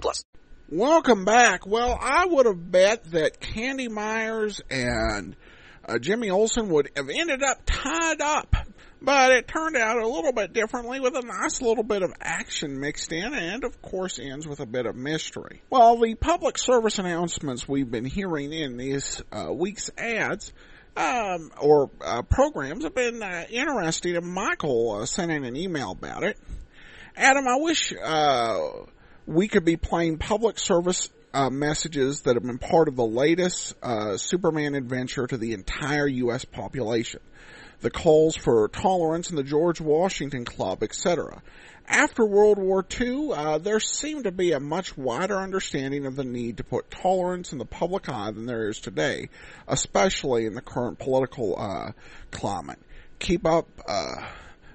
plus. Welcome back. Well, I would have bet that Candy Myers and uh, Jimmy Olsen would have ended up tied up. But it turned out a little bit differently with a nice little bit of action mixed in and of course ends with a bit of mystery. Well, the public service announcements we've been hearing in these uh, week's ads um, or uh, programs have been uh, interesting and Michael uh, sent in an email about it. Adam, I wish uh, we could be playing public service uh, messages that have been part of the latest uh, Superman adventure to the entire U.S. population. The calls for tolerance in the George Washington Club, etc. After World War II, uh, there seemed to be a much wider understanding of the need to put tolerance in the public eye than there is today, especially in the current political uh, climate. Keep up uh,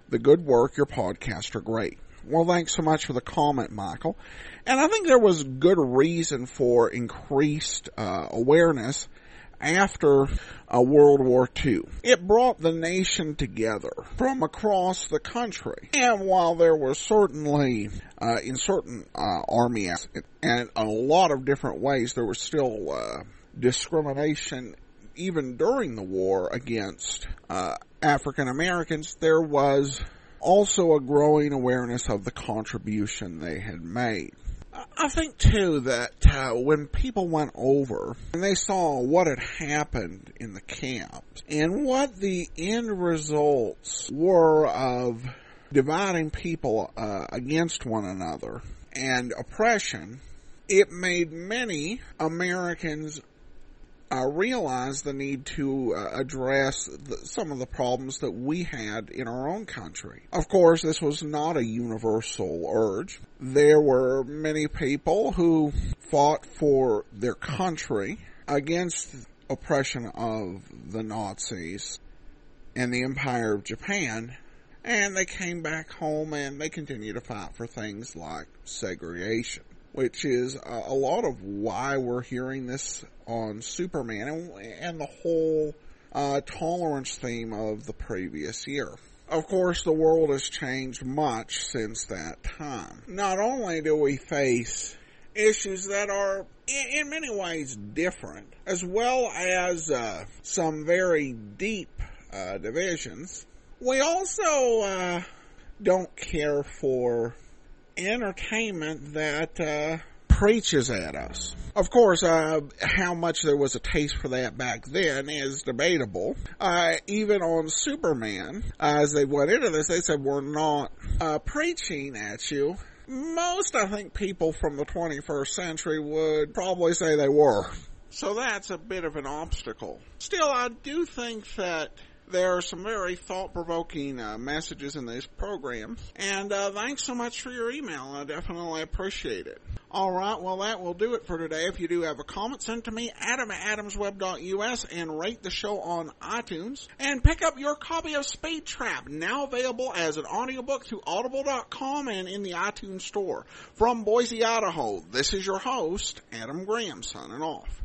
the good work. Your podcasts are great. Well, thanks so much for the comment, Michael. And I think there was good reason for increased uh, awareness after uh, World War II. It brought the nation together from across the country. And while there was certainly, uh, in certain uh, armies and a lot of different ways, there was still uh, discrimination even during the war against uh, African Americans, there was also a growing awareness of the contribution they had made. I think too that uh, when people went over and they saw what had happened in the camps and what the end results were of dividing people uh, against one another and oppression, it made many Americans uh, realize the need to uh, address the, some of the problems that we had in our own country. Of course, this was not a universal urge. There were many people who fought for their country against oppression of the Nazis and the Empire of Japan, and they came back home and they continued to fight for things like segregation which is a lot of why we're hearing this on Superman and, and the whole uh, tolerance theme of the previous year. Of course, the world has changed much since that time. Not only do we face issues that are in, many ways different, as well as uh, some very deep uh, divisions, we also uh, don't care for entertainment that uh, preaches at us. Of course, uh, how much there was a taste for that back then is debatable. Uh, even on Superman, as they went into this, they said we're not uh, preaching at you. Most, I think, people from the 21st century would probably say they were. So that's a bit of an obstacle. Still, I do think that there are some very thought-provoking uh, messages in these programs, and uh, thanks so much for your email. I definitely appreciate it. All right, well that will do it for today. If you do have a comment, send to me, Adam at adamsweb.us, and rate the show on iTunes. And pick up your copy of Speed Trap, now available as an audiobook through audible.com and in the iTunes store. From Boise, Idaho, this is your host, Adam Graham, signing off.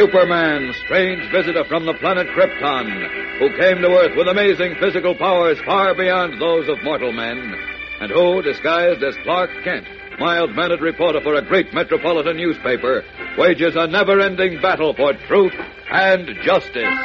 Superman, strange visitor from the planet Krypton, who came to Earth with amazing physical powers far beyond those of mortal men, and who, disguised as Clark Kent, mild mannered reporter for a great metropolitan newspaper, wages a never ending battle for truth and justice.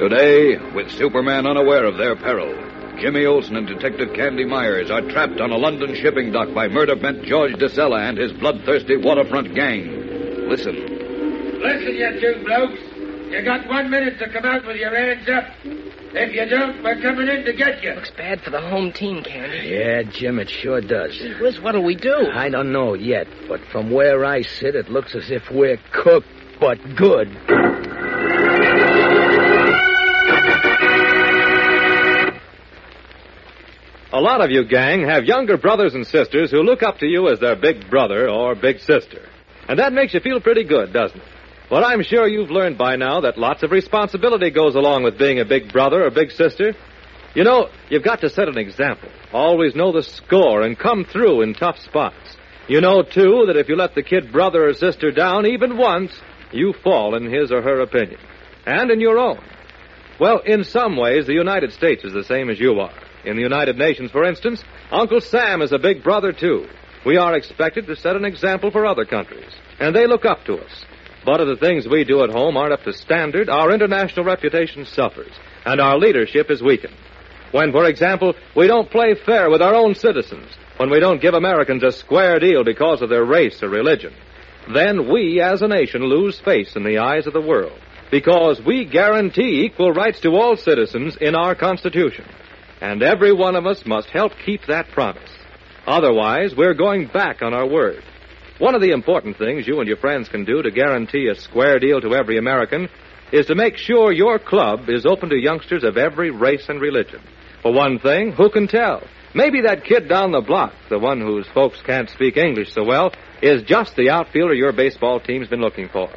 Today, with Superman unaware of their peril, Jimmy Olsen and Detective Candy Myers are trapped on a London shipping dock by murder bent George DeSella and his bloodthirsty waterfront gang. Listen. Listen, you two blokes. You got one minute to come out with your hands up. If you don't, we're coming in to get you. Looks bad for the home team, Candy. Yeah, Jim, it sure does. Gee whiz, what'll we do? I don't know yet, but from where I sit, it looks as if we're cooked, but good. A lot of you, gang, have younger brothers and sisters who look up to you as their big brother or big sister. And that makes you feel pretty good, doesn't it? Well, I'm sure you've learned by now that lots of responsibility goes along with being a big brother or big sister. You know, you've got to set an example. Always know the score and come through in tough spots. You know, too, that if you let the kid brother or sister down even once, you fall in his or her opinion. And in your own. Well, in some ways, the United States is the same as you are. In the United Nations, for instance, Uncle Sam is a big brother, too. We are expected to set an example for other countries, and they look up to us. But if the things we do at home aren't up to standard, our international reputation suffers, and our leadership is weakened. When, for example, we don't play fair with our own citizens, when we don't give Americans a square deal because of their race or religion, then we as a nation lose face in the eyes of the world, because we guarantee equal rights to all citizens in our Constitution. And every one of us must help keep that promise. Otherwise, we're going back on our word. One of the important things you and your friends can do to guarantee a square deal to every American is to make sure your club is open to youngsters of every race and religion. For one thing, who can tell? Maybe that kid down the block, the one whose folks can't speak English so well, is just the outfielder your baseball team's been looking for.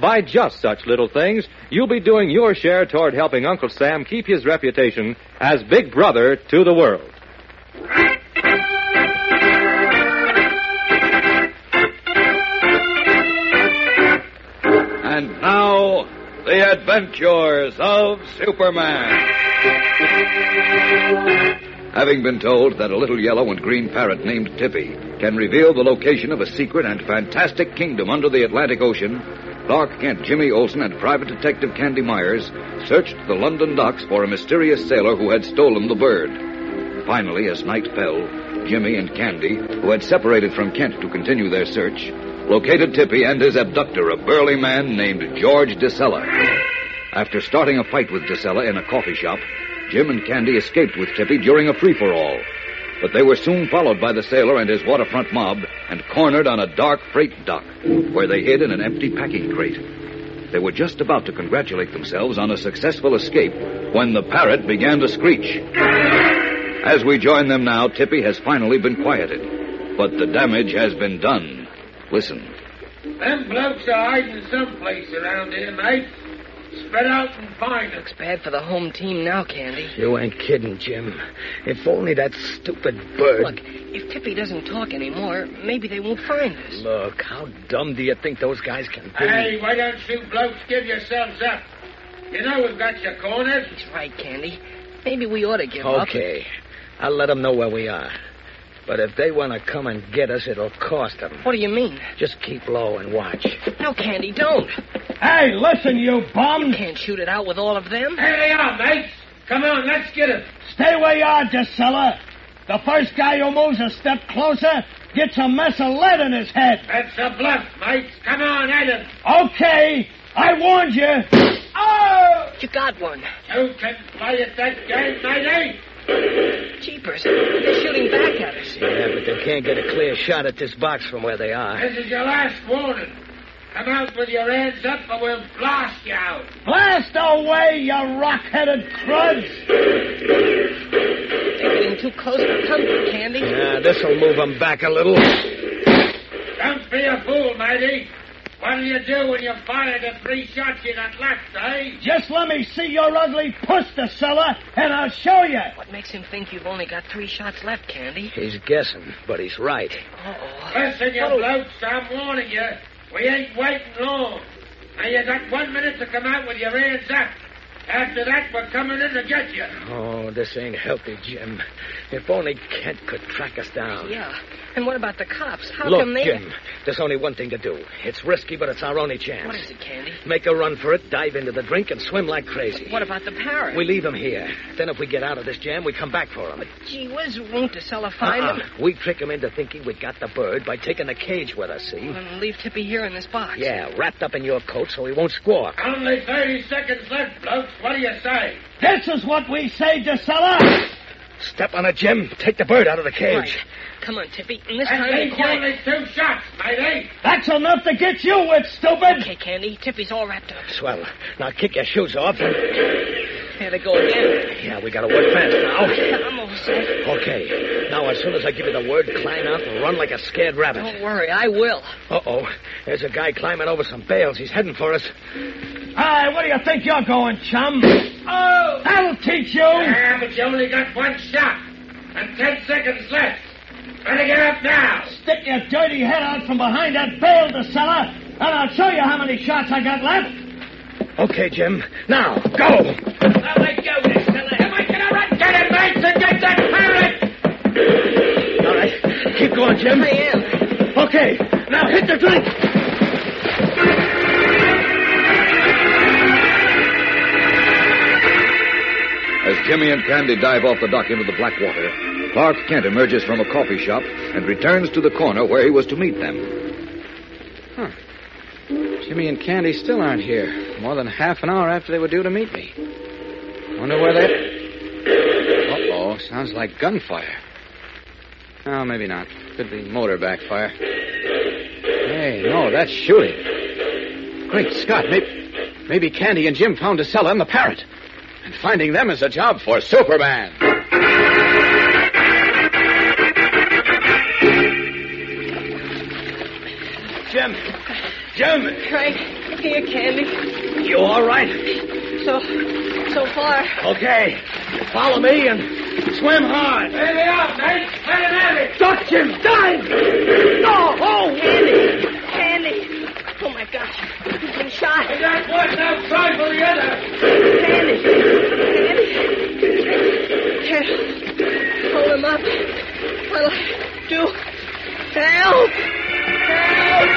By just such little things, you'll be doing your share toward helping Uncle Sam keep his reputation as Big Brother to the world. And now, the adventures of Superman. Having been told that a little yellow and green parrot named Tippy can reveal the location of a secret and fantastic kingdom under the Atlantic Ocean, Clark Kent, Jimmy Olsen, and Private Detective Candy Myers searched the London docks for a mysterious sailor who had stolen the bird. Finally, as night fell, Jimmy and Candy, who had separated from Kent to continue their search, located Tippy and his abductor, a burly man named George DeSella. After starting a fight with DeSella in a coffee shop, Jim and Candy escaped with Tippy during a free-for-all. But they were soon followed by the sailor and his waterfront mob and cornered on a dark freight dock, where they hid in an empty packing crate. They were just about to congratulate themselves on a successful escape when the parrot began to screech. As we join them now, Tippy has finally been quieted, but the damage has been done. Listen. Them blokes are hiding someplace around here, mate. Spread out and find them. Looks bad for the home team now, Candy. You ain't kidding, Jim. If only that stupid bird. Look, if Tippy doesn't talk anymore, maybe they won't find us. Look, how dumb do you think those guys can be? Hey, why don't you blokes give yourselves up? You know we've got your cornered. He's right, Candy. Maybe we ought to give up. Okay. I'll let them know where we are. But if they want to come and get us, it'll cost them. What do you mean? Just keep low and watch. No, Candy, don't. Hey, listen, you bum. You Can't shoot it out with all of them. Here they are, mates. Come on, let's get him. Stay where you are, DeSella. The first guy who moves a step closer gets a mess of lead in his head. That's a bluff, mates. Come on, at him. Okay, I warned you. Oh! You got one. You can play at that game, matey. Jeepers, they're shooting back at us. Yeah, but they can't get a clear shot at this box from where they are. This is your last warning. Come out with your hands up or we'll blast you out. Blast away, you rock-headed cruds. They're getting too close for comfort, Candy. Yeah, this'll move them back a little. Don't be a fool, matey. What'll you do when you fire the three shots you got left, eh? Just let me see your ugly puss, DeSella, and I'll show you. What makes him think you've only got three shots left, Candy? He's guessing, but he's right. Uh-oh. Listen, you blokes, I'm warning you. We ain't waiting long. Now you got one minute to come out with your hands up. After that, we're coming in to get you. Oh, this ain't healthy, Jim. If only Kent could track us down. Yeah. And what about the cops? How Look, come they... Jim, there's only one thing to do. It's risky, but it's our only chance. What is it, Candy? Make a run for it, dive into the drink, and swim like crazy. What about the parrot? We leave him here. Then if we get out of this jam, we come back for him. But Gee whiz, won't DeSella find Uh-uh. him? We trick him into thinking we got the bird by taking the cage with us, see? And leave Tippy here in this box. Yeah, wrapped up in your coat so he won't squawk. Only 30 seconds left, blokes. What do you say? This is what we say, DeSella. Step on it, Jim. Take the bird out of the cage. Right. Come on, Tippy. And this That time be leaves quiet. only two shots, matey. That's enough to get you with, stupid. Okay, Candy. Tippy's all wrapped up. Swell. Now kick your shoes off. Here they go again. Yeah, we gotta work fast now. I'm all set. Okay. Now, as soon as I give you the word, climb out and run like a scared rabbit. Don't worry, I will. Uh-oh. There's a guy climbing over some bales. He's heading for us. Hi, where do you think you're going, chum? Oh! That'll teach you. Yeah, but you only got one shot. And ten seconds left. Better get up now. Stick your dirty head out from behind that bale, DeSella, and I'll show you how many shots I got left. Okay, Jim. Now, go! Now let go, this fella. Am I gonna run? Get him, mates, and get that parrot! All right. Keep going, Jim. I am. Okay. Now hit the drink. As Jimmy and Candy dive off the dock into the black water, Clark Kent emerges from a coffee shop and returns to the corner where he was to meet them. Huh. Jimmy and Candy still aren't here. More than half an hour after they were due to meet me. Wonder where they. Uh oh, sounds like gunfire. Oh, maybe not. Could be motor backfire. Hey, no, that's shooting. Great Scott, maybe, maybe Candy and Jim found DeSella in the parrot. And finding them is a job for Superman. Jim. Jim. Frank, here, Candy. You all right? So, so far. Okay. Follow me and swim hard. There they are, mates. Let him have it. Duck, Jim. Dive! No! Oh! Candy! Candy! Oh, my gosh. He's been shot. We got one now. Try for the other. Candy! Candy! Can't hold him up. What'll I do? Help! Help!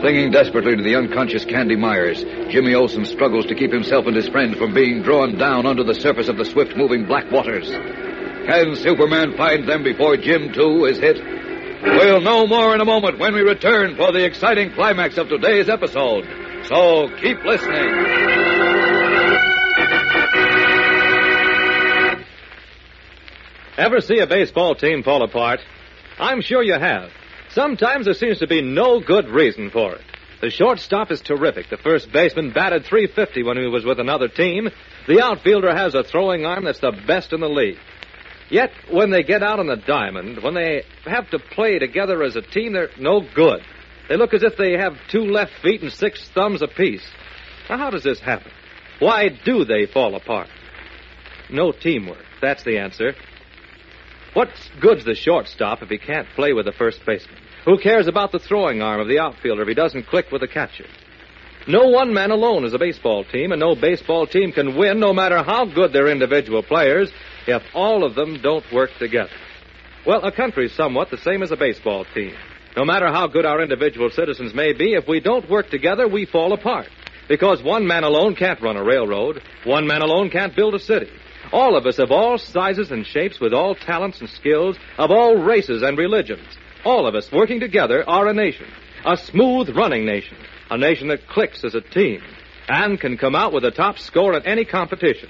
Clinging desperately to the unconscious Candy Myers, Jimmy Olsen struggles to keep himself and his friend from being drawn down under the surface of the swift moving black waters. Can Superman find them before Jim, too, is hit? We'll know more in a moment when we return for the exciting climax of today's episode. So keep listening. Ever see a baseball team fall apart? I'm sure you have. Sometimes there seems to be no good reason for it. The shortstop is terrific. The first baseman batted 350 when he was with another team. The outfielder has a throwing arm that's the best in the league. Yet, when they get out on the diamond, when they have to play together as a team, they're no good. They look as if they have two left feet and six thumbs apiece. Now, how does this happen? Why do they fall apart? No teamwork. That's the answer. What good's the shortstop if he can't play with the first baseman? Who cares about the throwing arm of the outfielder if he doesn't click with the catcher? No one man alone is a baseball team, and no baseball team can win, no matter how good their individual players, if all of them don't work together. Well, a country's somewhat the same as a baseball team. No matter how good our individual citizens may be, if we don't work together, we fall apart. Because one man alone can't run a railroad, one man alone can't build a city. All of us of all sizes and shapes, with all talents and skills, of all races and religions, all of us working together are a nation. A smooth running nation. A nation that clicks as a team and can come out with a top score at any competition.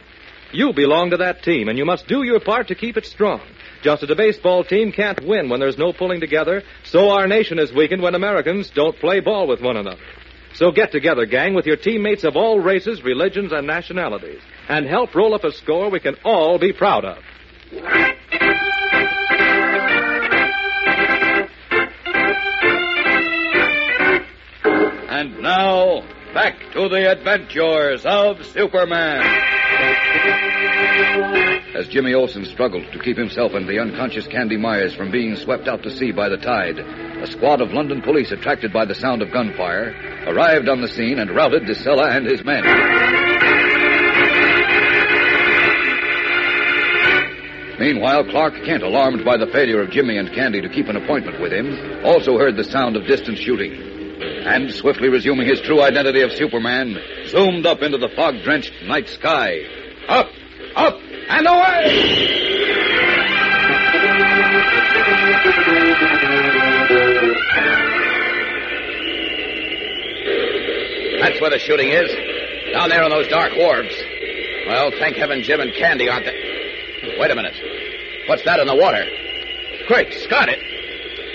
You belong to that team, and you must do your part to keep it strong. Just as a baseball team can't win when there's no pulling together, so our nation is weakened when Americans don't play ball with one another. So get together, gang, with your teammates of all races, religions, and nationalities, and help roll up a score we can all be proud of. And now, back to the adventures of Superman. As Jimmy Olsen struggled to keep himself and the unconscious Candy Myers from being swept out to sea by the tide, a squad of London police attracted by the sound of gunfire arrived on the scene and routed DeSella and his men. Meanwhile, Clark Kent, alarmed by the failure of Jimmy and Candy to keep an appointment with him, also heard the sound of distant shooting. And, swiftly resuming his true identity of Superman, zoomed up into the fog drenched night sky. Up, up, and away! That's where the shooting is. Down there on those dark wharves. Well, thank heaven Jim and Candy aren't there. Wait a minute. What's that in the water? Quick, Scott it.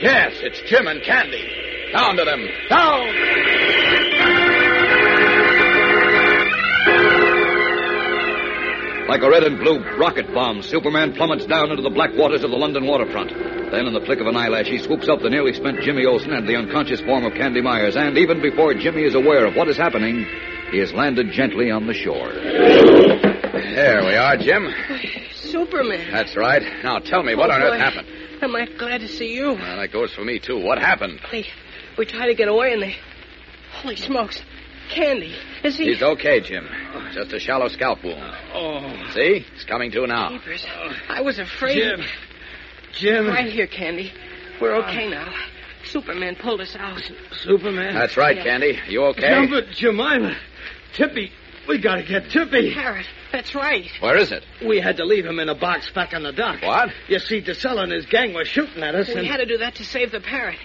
Yes, it's Jim and Candy. Down to them. Down! Like a red and blue rocket bomb, Superman plummets down into the black waters of the London waterfront. Then, in the flick of an eyelash, he swoops up the nearly spent Jimmy Olsen and the unconscious form of Candy Myers, and even before Jimmy is aware of what is happening, he is landed gently on the shore. There we are, Jim. Superman. That's right. Now tell me, what Oh, on boy. earth happened? Am I glad to see you? Well, that goes for me, too. What happened? They, we tried to get away and they. Holy smokes. Candy. Is he. He's okay, Jim. Just a shallow scalp wound. Oh, See? He's coming to now. Jeepers. I was afraid. Jim. Jim. Right here, Candy. We're okay now. Superman pulled us out. Superman. That's right, Yeah. Candy. You okay? No, but Jemima. Tippy. We gotta get Tippy. Parrot. That's right. Where is it? We had to leave him in a box back on the dock. What? You see, DeSella and his gang were shooting at us, We and had to do that to save the parrot.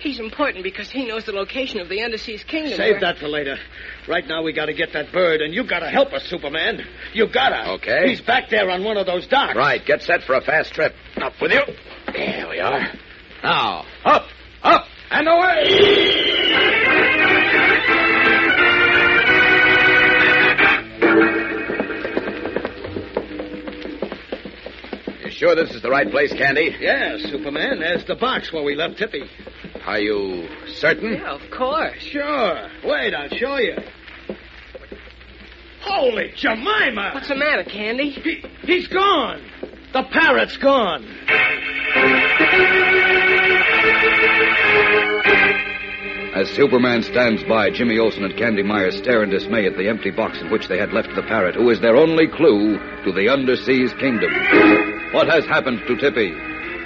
He's important because he knows the location of the Underseas Kingdom. save where- that for later. Right now, we gotta get that bird, and you gotta help us, Superman. You gotta. Okay. He's back there on one of those docks. Right. Get set for a fast trip. Up with you. There we are. Now, up, up, and away! You sure this is the right place, Candy? Yeah, Superman. There's the box where we left Tippy. Are you certain? Yeah, of course. Sure. Wait, I'll show you. Holy Jemima! What's the matter, Candy? He, he's gone. The parrot's gone. As Superman stands by, Jimmy Olsen and Candy Myers stare in dismay at the empty box in which they had left the parrot, who is their only clue to the Underseas Kingdom. What has happened to Tippy?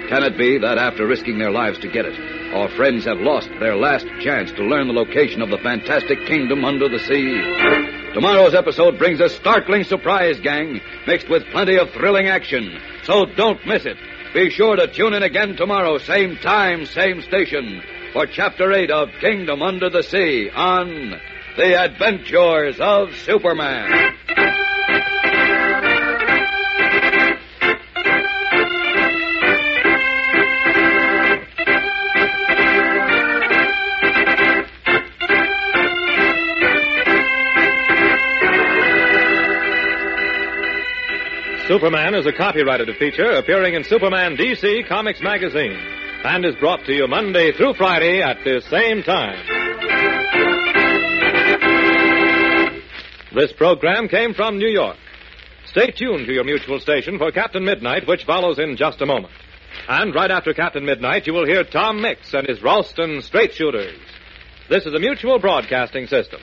Can it be that after risking their lives to get it, our friends have lost their last chance to learn the location of the fantastic kingdom under the sea? Tomorrow's episode brings a startling surprise, gang, mixed with plenty of thrilling action. So don't miss it. Be sure to tune in again tomorrow, same time, same station, for Chapter 8 of Kingdom Under the Sea on The Adventures of Superman. Superman is a copyrighted feature appearing in Superman DC Comics Magazine and is brought to you Monday through Friday at this same time. This program came from New York. Stay tuned to your mutual station for Captain Midnight, which follows in just a moment. And right after Captain Midnight, you will hear Tom Mix and his Ralston Straight Shooters. This is a mutual broadcasting system.